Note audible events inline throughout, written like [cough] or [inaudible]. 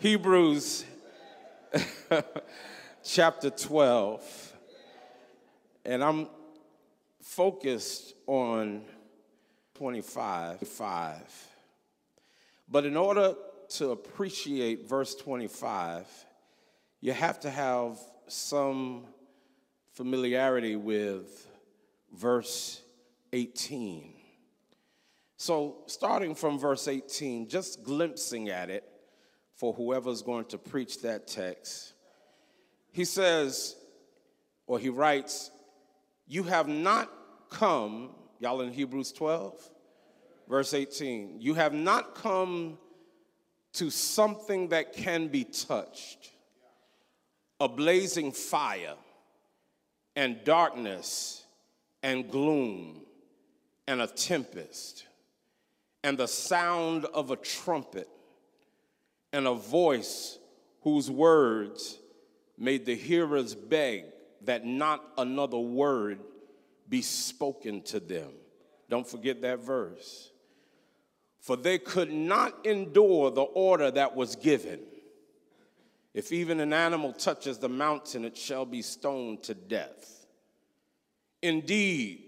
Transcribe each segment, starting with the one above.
Hebrews [laughs] chapter 12. And I'm focused on 25. 5. But in order to appreciate verse 25, you have to have some familiarity with verse 18. So, starting from verse 18, just glimpsing at it for whoever's going to preach that text, he says, or he writes, You have not come, y'all in Hebrews 12, verse 18, you have not come to something that can be touched, a blazing fire and darkness and gloom and a tempest and the sound of a trumpet and a voice whose words made the hearers beg that not another word be spoken to them. Don't forget that verse. For they could not endure the order that was given. If even an animal touches the mountain, it shall be stoned to death. Indeed,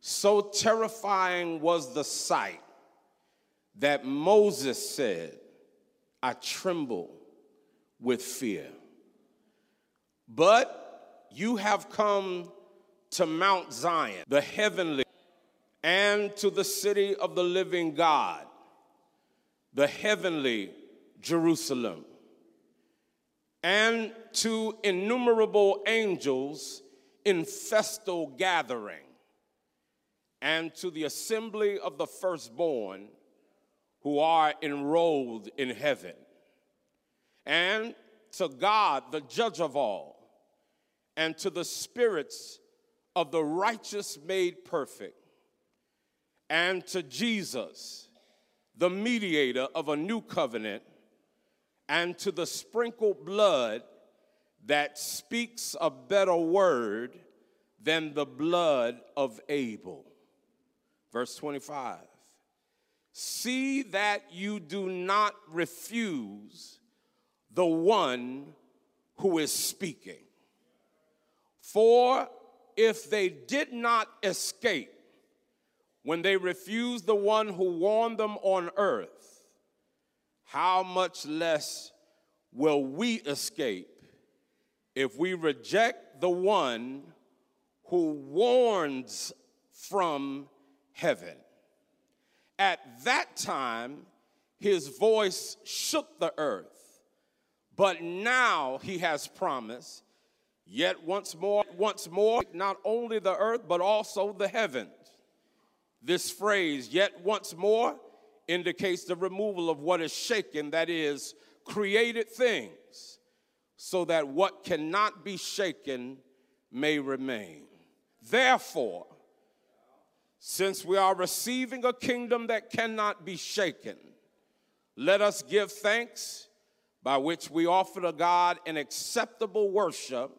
so terrifying was the sight that Moses said, I tremble with fear. But you have come to Mount Zion, the heavenly, and to the city of the living God, the heavenly Jerusalem, and to innumerable angels in festal gathering, and to the assembly of the firstborn who are enrolled in heaven, and to God, the judge of all, and to the spirits of the righteous made perfect, and to Jesus, the mediator of a new covenant, and to the sprinkled blood that speaks a better word than the blood of Abel. Verse 25. See that you do not refuse the one who is speaking. For if they did not escape when they refused the one who warned them on earth, how much less will we escape if we reject the one who warns from heaven? At that time, his voice shook the earth, but now he has promised, yet once more, once more, not only the earth, but also the heavens. This phrase, yet once more, indicates the removal of what is shaken, that is, created things, so that what cannot be shaken may remain. Therefore, since we are receiving a kingdom that cannot be shaken, let us give thanks by which we offer to God an acceptable worship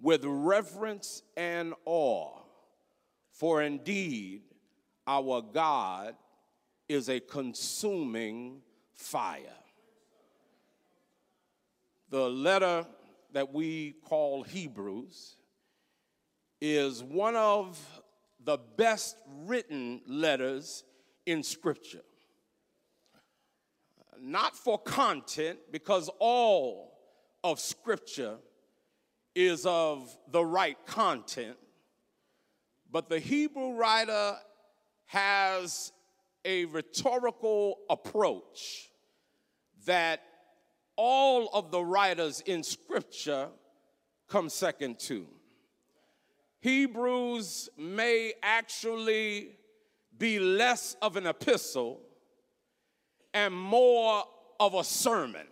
with reverence and awe. For indeed, our God is a consuming fire. The letter that we call Hebrews is one of the best written letters in Scripture. Not for content, because all of Scripture is of the right content, but the Hebrew writer has a rhetorical approach that all of the writers in Scripture come second to. Hebrews may actually be less of an epistle and more of a sermon.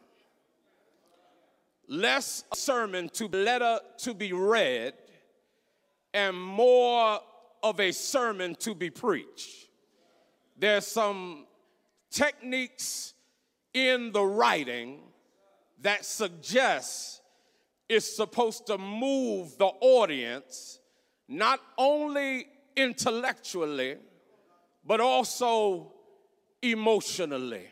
Less a sermon to letter to be read and more of a sermon to be preached. There's some techniques in the writing that suggests it's supposed to move the audience not only intellectually, but also emotionally.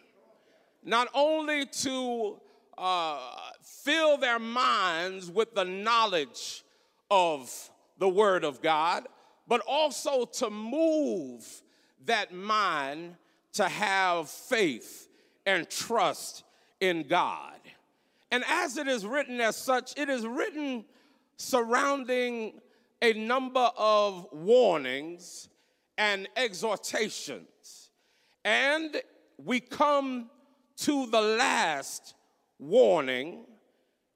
Not only to uh, fill their minds with the knowledge of the Word of God, but also to move that mind to have faith and trust in God. And as it is written as such, it is written surrounding a number of warnings and exhortations. And we come to the last warning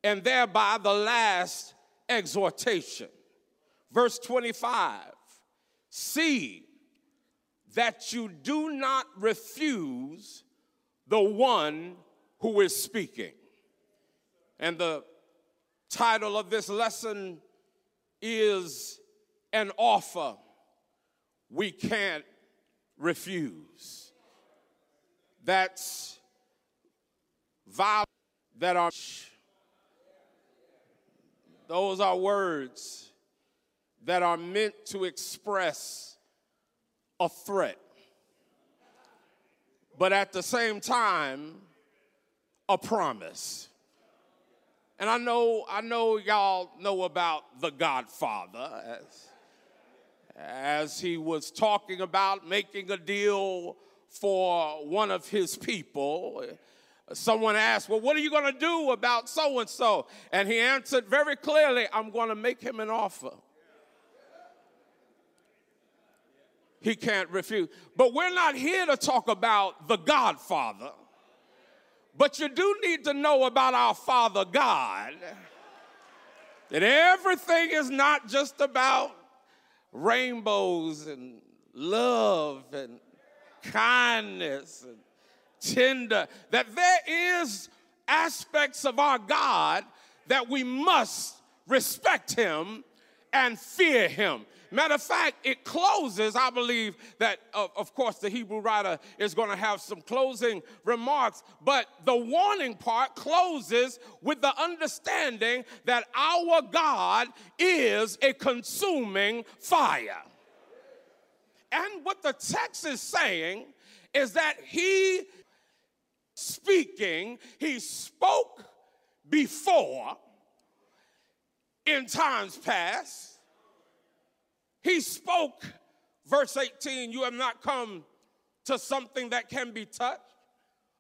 and thereby the last exhortation. Verse 25 See that you do not refuse the one who is speaking. And the title of this lesson is An Offer We Can't Refuse. That's violence that are, those are words that are meant to express a threat, but at the same time, a promise. And I know, I know y'all know about the Godfather as, as he was talking about making a deal for one of his people. Someone asked, Well, what are you going to do about so and so? And he answered very clearly, I'm going to make him an offer. He can't refuse. But we're not here to talk about the Godfather. But you do need to know about our Father God. That everything is not just about rainbows and love and kindness and tender, that there is aspects of our God that we must respect him and fear him. Matter of fact, it closes, I believe that, of, of course, the Hebrew writer is going to have some closing remarks, but the warning part closes with the understanding that our God is a consuming fire. And what the text is saying is that he speaking, he spoke before in times past he spoke, verse 18, you have not come to something that can be touched,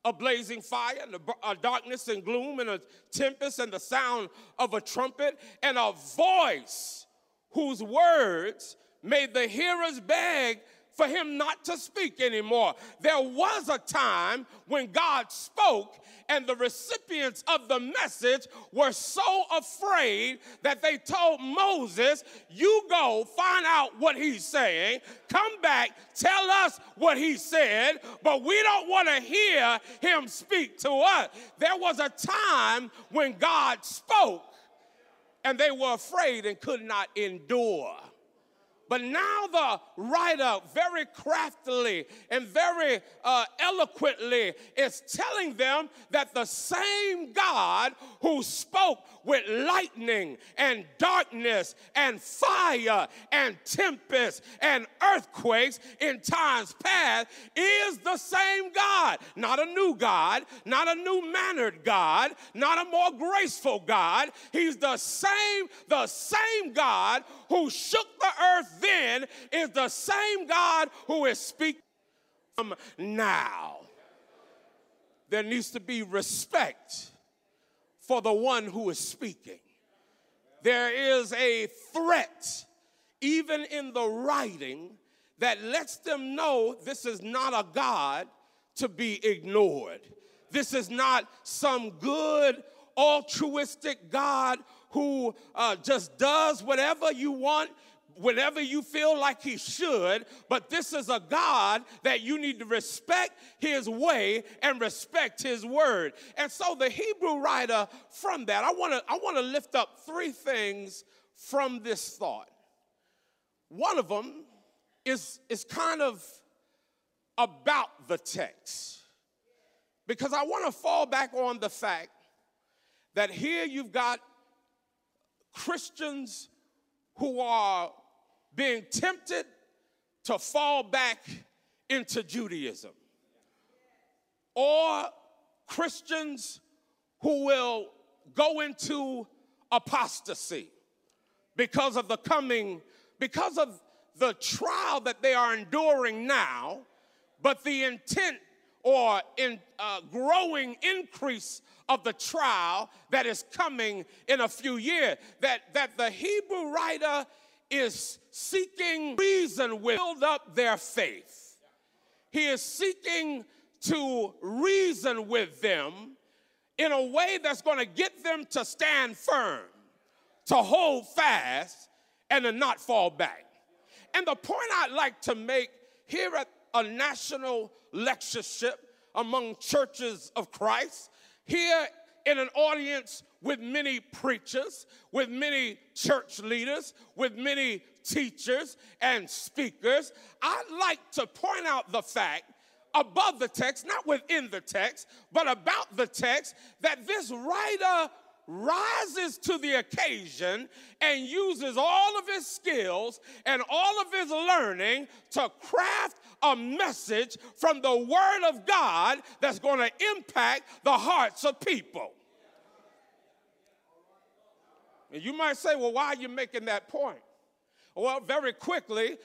a blazing fire, and a, a darkness and gloom, and a tempest, and the sound of a trumpet, and a voice whose words made the hearers beg for him not to speak anymore. There was a time when God spoke and the recipients of the message were so afraid that they told Moses, You go find out what he's saying, come back, tell us what he said, but we don't want to hear him speak to us. There was a time when God spoke and they were afraid and could not endure. But now the writer, very craftily and very uh, eloquently, is telling them that the same God who spoke with lightning and darkness and fire and tempest and earthquakes in times past is the same God. Not a new God, not a new mannered God, not a more graceful God. He's the same, the same God who shook the earth then is the same God who is speaking now. There needs to be respect for the one who is speaking. There is a threat, even in the writing, that lets them know this is not a God to be ignored. This is not some good, altruistic God who uh, just does whatever you want whenever you feel like he should, but this is a God that you need to respect his way and respect his word. And so the Hebrew writer from that, I want to I want to lift up three things from this thought. One of them is is kind of about the text. Because I want to fall back on the fact that here you've got Christians who are being tempted to fall back into Judaism, or Christians who will go into apostasy because of the coming, because of the trial that they are enduring now, but the intent or in uh, growing increase of the trial that is coming in a few years. That, that the Hebrew writer is seeking reason with build up their faith. He is seeking to reason with them in a way that's going to get them to stand firm, to hold fast, and to not fall back. And the point I'd like to make here at a national lectureship among churches of Christ, here in an audience with many preachers, with many church leaders, with many teachers and speakers, I'd like to point out the fact above the text, not within the text, but about the text, that this writer rises to the occasion and uses all of his skills and all of his learning to craft a message from the Word of God that's going to impact the hearts of people. And you might say, well, why are you making that point? Well, very quickly,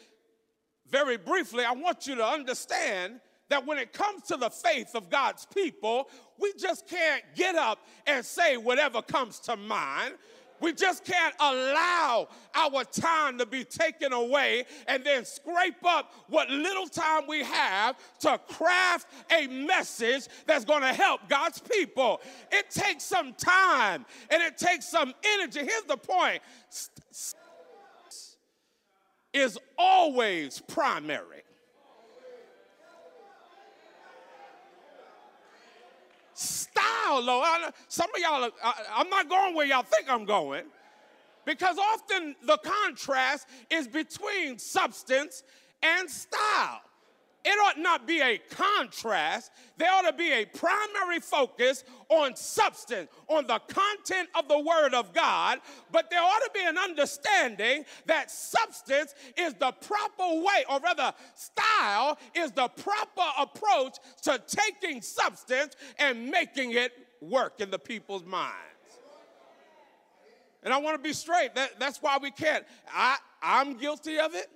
very briefly, I want you to understand that when it comes to the faith of God's people, we just can't get up and say whatever comes to mind. We just can't allow our time to be taken away and then scrape up what little time we have to craft a message that's going to help God's people. It takes some time and it takes some energy. Here's the point is always primary. Style, Lord. Some of y'all, I'm not going where y'all think I'm going. Because often the contrast is between substance and style it ought not be a contrast. There ought to be a primary focus on substance, on the content of the Word of God, but there ought to be an understanding that substance is the proper way, or rather, style is the proper approach to taking substance and making it work in the people's minds. And I want to be straight. That, that's why we can't. I, I'm guilty of it.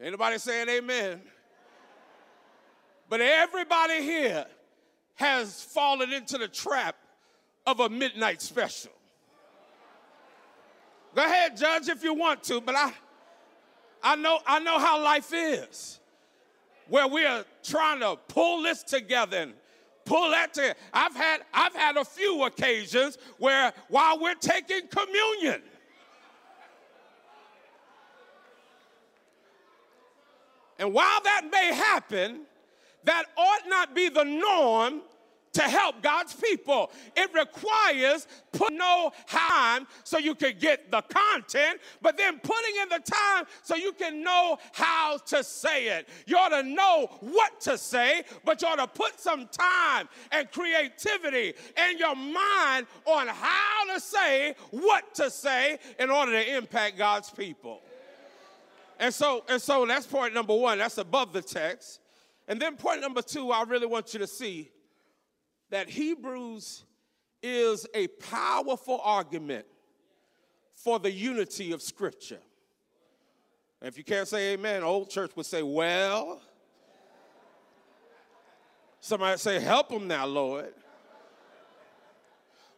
Anybody saying amen? But everybody here has fallen into the trap of a midnight special. Go ahead, judge, if you want to, but I, I know, I know how life is, where we are trying to pull this together and pull that together. I've had, I've had a few occasions where while we're taking communion, And while that may happen, that ought not be the norm to help God's people. It requires put no time so you can get the content, but then putting in the time so you can know how to say it. You ought to know what to say, but you ought to put some time and creativity in your mind on how to say what to say in order to impact God's people. And so, and so that's point number one. That's above the text. And then point number two, I really want you to see that Hebrews is a powerful argument for the unity of Scripture. And if you can't say amen, old church would say, well, somebody say, help them now, Lord.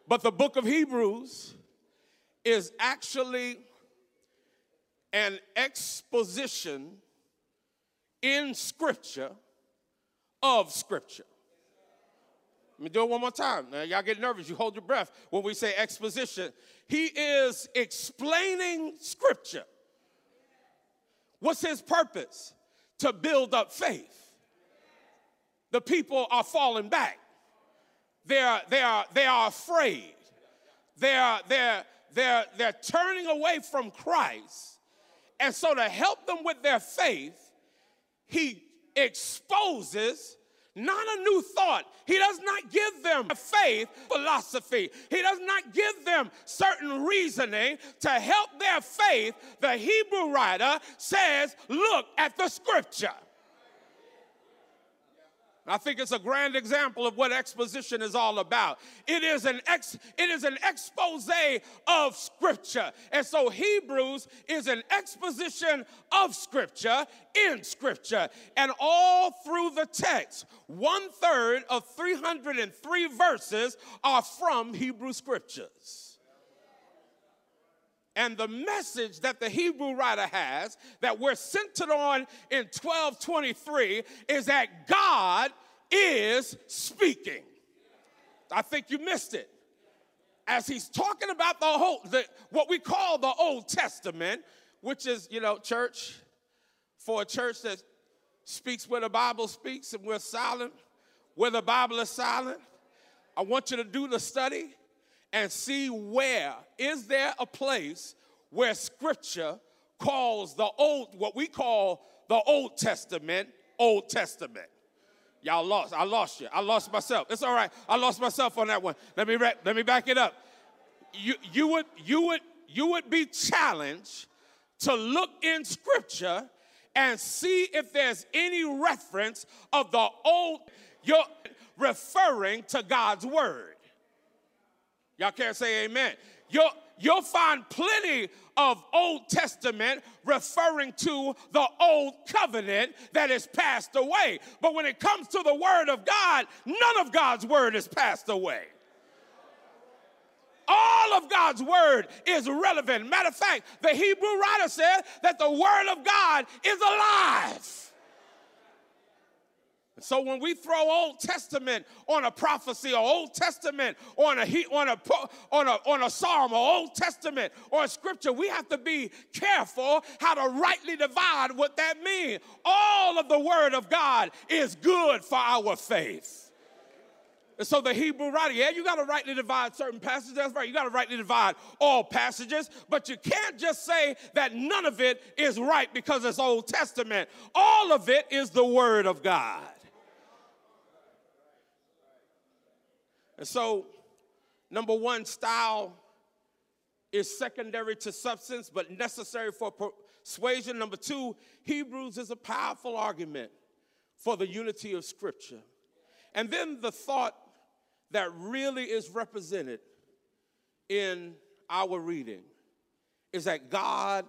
But the book of Hebrews is actually an exposition in Scripture of Scripture. Let me do it one more time. Now, y'all get nervous. You hold your breath when we say exposition. He is explaining Scripture. What's his purpose? To build up faith. The people are falling back. They are, they are, they are afraid. They are, they're, they're, they're turning away from Christ and so, to help them with their faith, he exposes not a new thought. He does not give them a faith philosophy. He does not give them certain reasoning to help their faith. The Hebrew writer says, Look at the scripture. I think it's a grand example of what exposition is all about. It is an ex, it is an expose of scripture. And so Hebrews is an exposition of scripture in scripture. And all through the text, one third of 303 verses are from Hebrew scriptures. And the message that the Hebrew writer has that we're centered on in 1223 is that God is speaking. I think you missed it. As he's talking about the whole, the, what we call the Old Testament, which is, you know, church, for a church that speaks where the Bible speaks and we're silent, where the Bible is silent, I want you to do the study and see where is there a place where scripture calls the old what we call the old testament old testament? Y'all lost i lost you. I lost myself. It's all right. I lost myself on that one. Let me let me back it up. You you would you would you would be challenged to look in scripture and see if there's any reference of the old you're referring to god's word Y'all can't say amen. You'll, you'll find plenty of Old Testament referring to the old covenant that is passed away. But when it comes to the word of God, none of God's word is passed away. All of God's word is relevant. Matter of fact, the Hebrew writer said that the word of God is alive. So when we throw Old Testament on a prophecy or Old Testament on a on a on a on a psalm or Old Testament or scripture, we have to be careful how to rightly divide what that means. All of the word of God is good for our faith. And so the Hebrew writer, yeah, you got to rightly divide certain passages. That's right. You got to rightly divide all passages, but you can't just say that none of it is right because it's Old Testament. All of it is the Word of God. And so, number one, style is secondary to substance but necessary for persuasion. Number two, Hebrews is a powerful argument for the unity of Scripture. And then the thought that really is represented in our reading is that God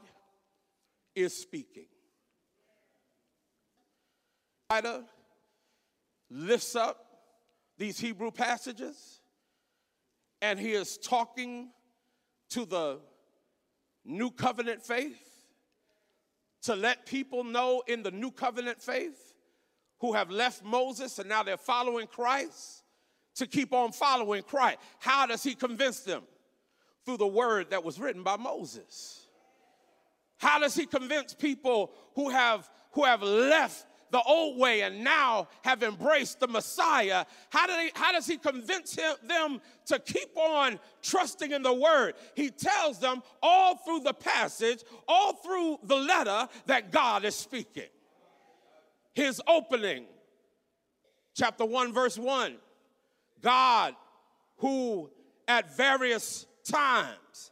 is speaking. Lifts up these Hebrew passages, and he is talking to the new covenant faith to let people know in the new covenant faith who have left Moses and now they're following Christ to keep on following Christ. How does he convince them? Through the word that was written by Moses. How does he convince people who have who have left the old way and now have embraced the Messiah, how, do they, how does he convince him, them to keep on trusting in the word? He tells them all through the passage, all through the letter, that God is speaking. His opening, chapter 1, verse 1 God, who at various times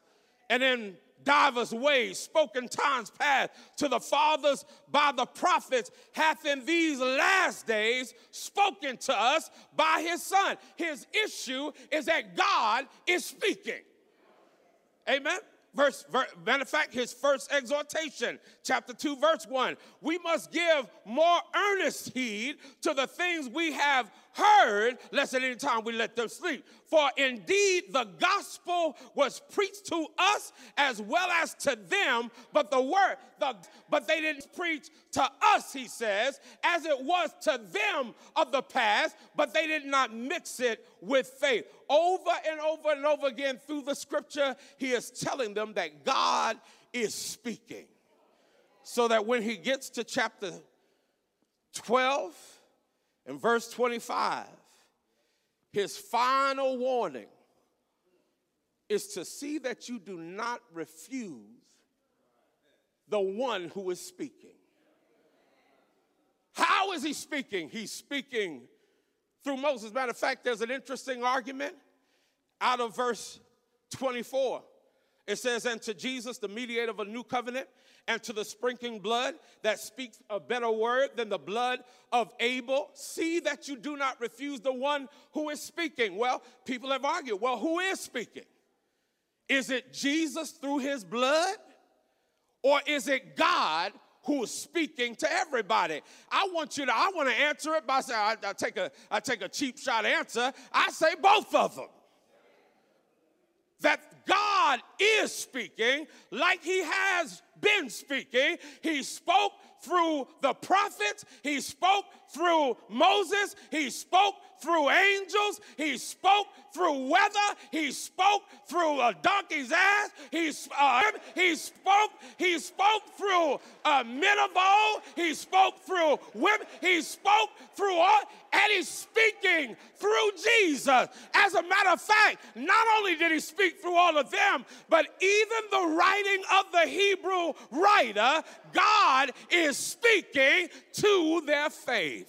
and in divers ways, spoken times past to the fathers by the prophets, hath in these last days spoken to us by his son. His issue is that God is speaking. Amen. Verse, verse, matter of fact, his first exhortation, chapter 2, verse 1. We must give more earnest heed to the things we have heard, lest at any time we let them sleep. For indeed the gospel was preached to us as well as to them, but the word, the, but they didn't preach to us, he says, as it was to them of the past, but they did not mix it with faith. Over and over and over again through the scripture, he is telling them that God is speaking. So that when he gets to chapter 12, in verse 25, his final warning is to see that you do not refuse the one who is speaking. How is he speaking? He's speaking through Moses. Matter of fact, there's an interesting argument out of verse 24 It says, and to Jesus, the mediator of a new covenant, and to the sprinkling blood that speaks a better word than the blood of Abel. See that you do not refuse the one who is speaking. Well, people have argued, well, who is speaking? Is it Jesus through his blood? Or is it God who is speaking to everybody? I want you to, I want to answer it by saying, I, I take a, I take a cheap shot answer. I say both of them. That God is speaking like he has been speaking. He spoke through the prophets, he spoke through Moses, he spoke through angels, he spoke through weather, he spoke through a donkey's ass, he, uh, he spoke, he spoke through a men of old, he spoke through women, he spoke through all, and he's speaking through Jesus. As a matter of fact, not only did he speak through all of them, but even the writing of the Hebrew writer, God is speaking to their faith.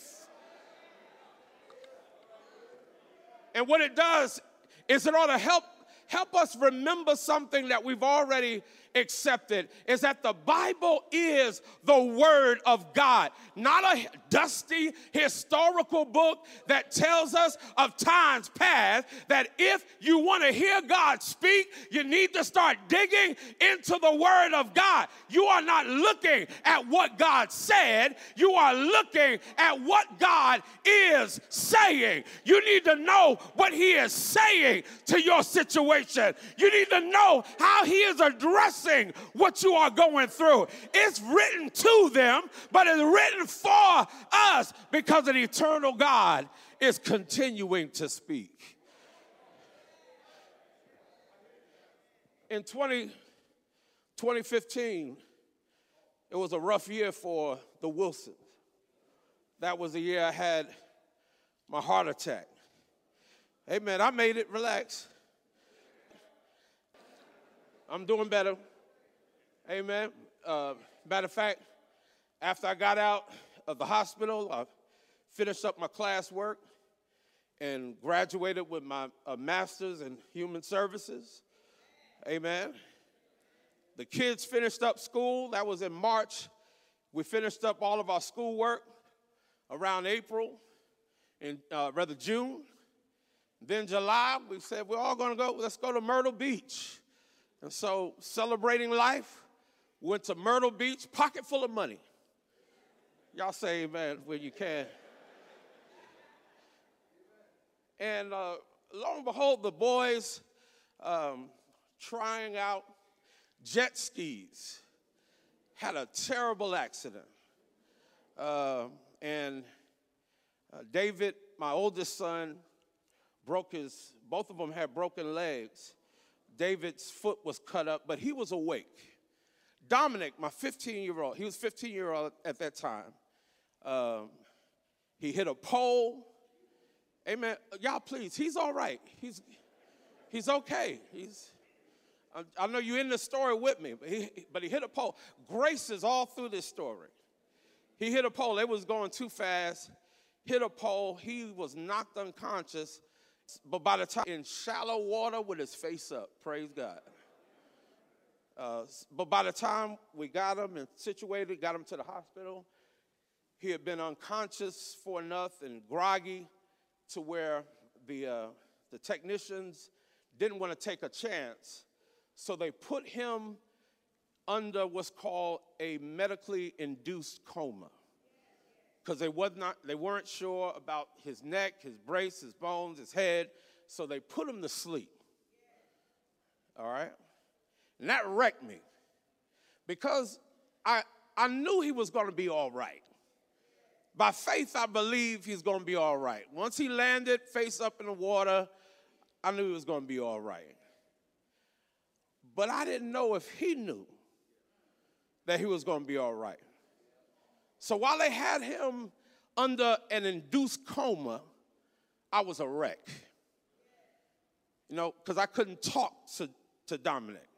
And what it does is it ought to help help us remember something that we've already accepted is that the Bible is the Word of God, not a dusty historical book that tells us of times past. That if you want to hear God speak, you need to start digging into the Word of God. You are not looking at what God said, you are looking at what God is saying. You need to know what He is saying to your situation, you need to know how He is addressing addressing what you are going through. It's written to them, but it's written for us because an eternal God is continuing to speak. In 20, 2015, it was a rough year for the Wilsons. That was the year I had my heart attack. Hey man, I made it. Relax. I'm doing better. Amen. Uh, matter of fact, after I got out of the hospital, I finished up my classwork and graduated with my uh, master's in human services. Amen. The kids finished up school. That was in March. We finished up all of our schoolwork around April, and uh, rather June. Then July, we said we're all going to go. Let's go to Myrtle Beach. And so, celebrating life, Went to Myrtle Beach, pocket full of money. Y'all say amen when you can. And uh, lo and behold, the boys um, trying out jet skis had a terrible accident. Uh, and uh, David, my oldest son, broke his, both of them had broken legs. David's foot was cut up, but he was awake. Dominic, my 15 year old, he was 15 year old at that time. Um, he hit a pole. Amen. Y'all, please, he's all right. He's, he's okay. He's, I know you're in the story with me, but he, but he hit a pole. Grace is all through this story. He hit a pole. It was going too fast. Hit a pole. He was knocked unconscious. But by the time in shallow water with his face up, praise God. Uh, but by the time we got him and situated, got him to the hospital, he had been unconscious for enough and groggy to where the, uh, the technicians didn't want to take a chance. So they put him under what's called a medically induced coma. Because they was not they weren't sure about his neck his brace his bones his head so they put him to sleep. All right and that wrecked me because I, I knew he was going to be all right. By faith, I believe he's going to be all right. Once he landed face up in the water, I knew he was going to be all right. But I didn't know if he knew that he was going to be all right. So while they had him under an induced coma, I was a wreck. You know, because I couldn't talk to, to Dominic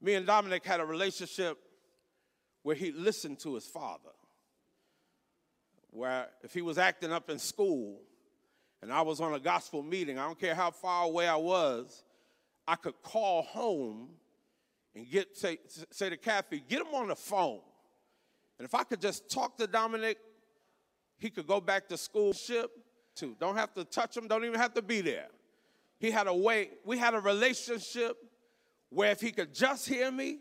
me and Dominic had a relationship where he listened to his father. Where if he was acting up in school and I was on a gospel meeting, I don't care how far away I was, I could call home and get say, say to Kathy, get him on the phone. And if I could just talk to Dominic, he could go back to school ship too. Don't have to touch him, don't even have to be there. He had a way, we had a relationship where if he could just hear me,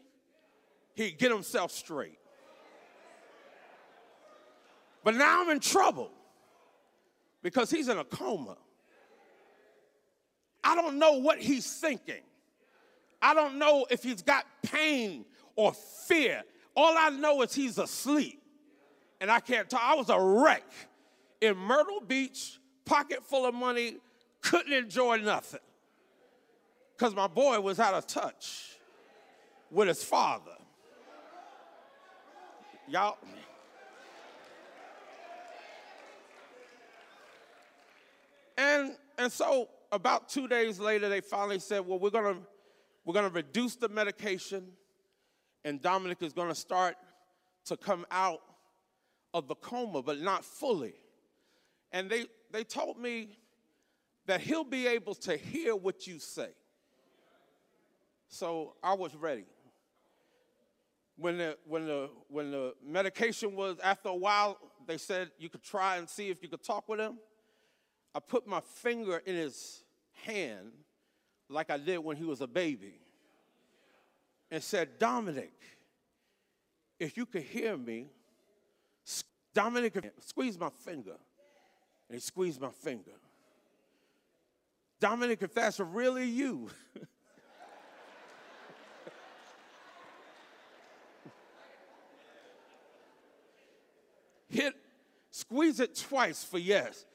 he'd get himself straight. But now I'm in trouble because he's in a coma. I don't know what he's thinking. I don't know if he's got pain or fear. All I know is he's asleep. And I can't talk. I was a wreck in Myrtle Beach, pocket full of money, couldn't enjoy nothing. Because my boy was out of touch with his father. Y'all. And, and so about two days later, they finally said, well, we're gonna, we're gonna reduce the medication and Dominic is gonna start to come out of the coma, but not fully. And they, they told me that he'll be able to hear what you say. So I was ready. When the, when, the, when the medication was, after a while, they said you could try and see if you could talk with him. I put my finger in his hand like I did when he was a baby and said, Dominic, if you could hear me, Dominic, squeeze my finger. And he squeezed my finger. Dominic, if that's really you, [laughs] hit, squeeze it twice for yes.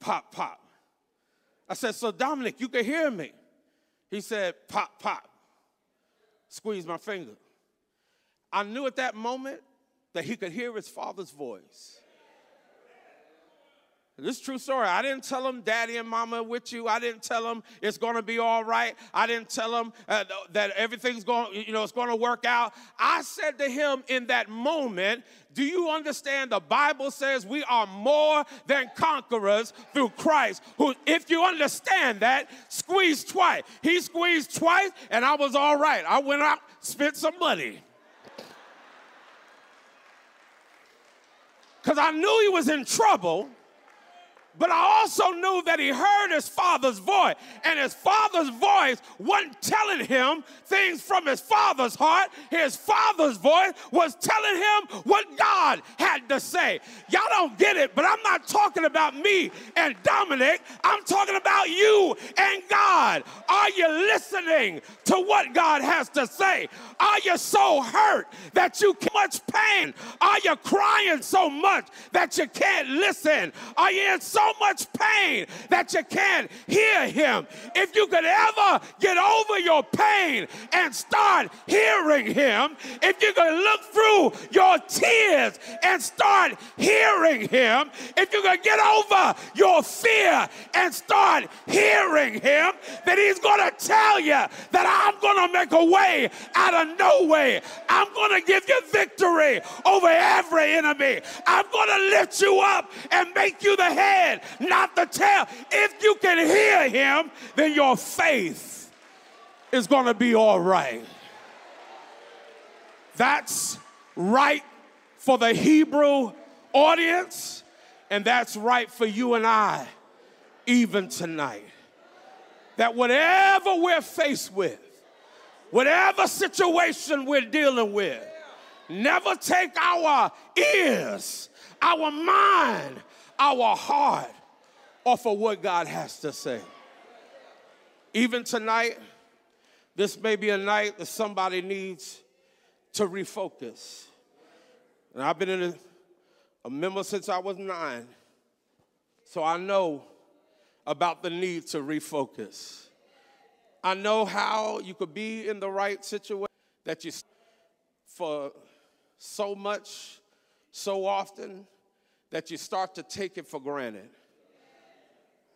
Pop, pop. I said, So Dominic, you can hear me. He said, Pop, pop. Squeeze my finger. I knew at that moment that he could hear his father's voice. This is true story. I didn't tell him daddy and mama with you. I didn't tell him it's going to be all right. I didn't tell him uh, that everything's going, you know, it's going to work out. I said to him in that moment, do you understand the Bible says we are more than conquerors through Christ? Who if you understand that, squeeze twice. He squeezed twice and I was all right. I went out, spent some money. [laughs] Cuz I knew he was in trouble but I also knew that he heard his father's voice, and his father's voice wasn't telling him things from his father's heart. His father's voice was telling him what God had to say. Y'all don't get it, but I'm not talking about me and Dominic. I'm talking about you and God. Are you listening to what God has to say? Are you so hurt that you much pain? Are you crying so much that you can't listen? Are you in so much pain that you can't hear him. If you could ever get over your pain and start hearing him, if you could look through your tears and start hearing him, if you could get over your fear and start hearing him, then he's going to tell you that I'm going to make a way out of no way. I'm going to give you victory over every enemy. I'm going to lift you up and make you the head not the tail. If you can hear him, then your faith is going to be all right. That's right for the Hebrew audience, and that's right for you and I, even tonight. That whatever we're faced with, whatever situation we're dealing with, never take our ears, our mind, our heart off of what God has to say. Even tonight, this may be a night that somebody needs to refocus. And I've been in a, a member since I was nine, so I know about the need to refocus. I know how you could be in the right situation that you for so much, so often, that you start to take it for granted.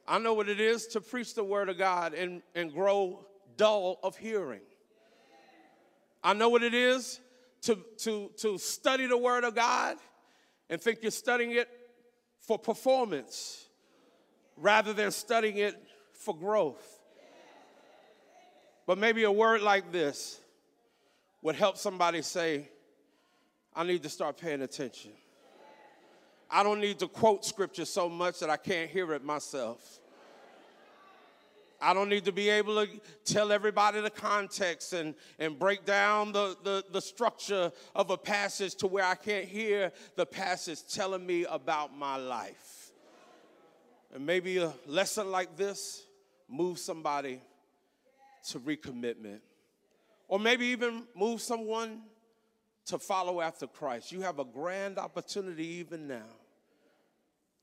I know what it is to preach the word of God and, and grow dull of hearing. I know what it is to, to, to study the word of God and think you're studying it for performance rather than studying it for growth. But maybe a word like this would help somebody say, I need to start paying attention. I don't need to quote scripture so much that I can't hear it myself. I don't need to be able to tell everybody the context and, and break down the, the, the structure of a passage to where I can't hear the passage telling me about my life. And maybe a lesson like this moves somebody to recommitment. Or maybe even move someone to follow after Christ. You have a grand opportunity even now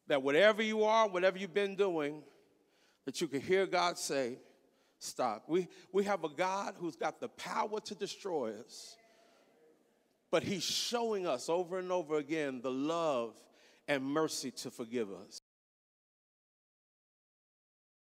that whatever you are, whatever you've been doing, that you can hear God say, Stop. We, we have a God who's got the power to destroy us, but He's showing us over and over again the love and mercy to forgive us.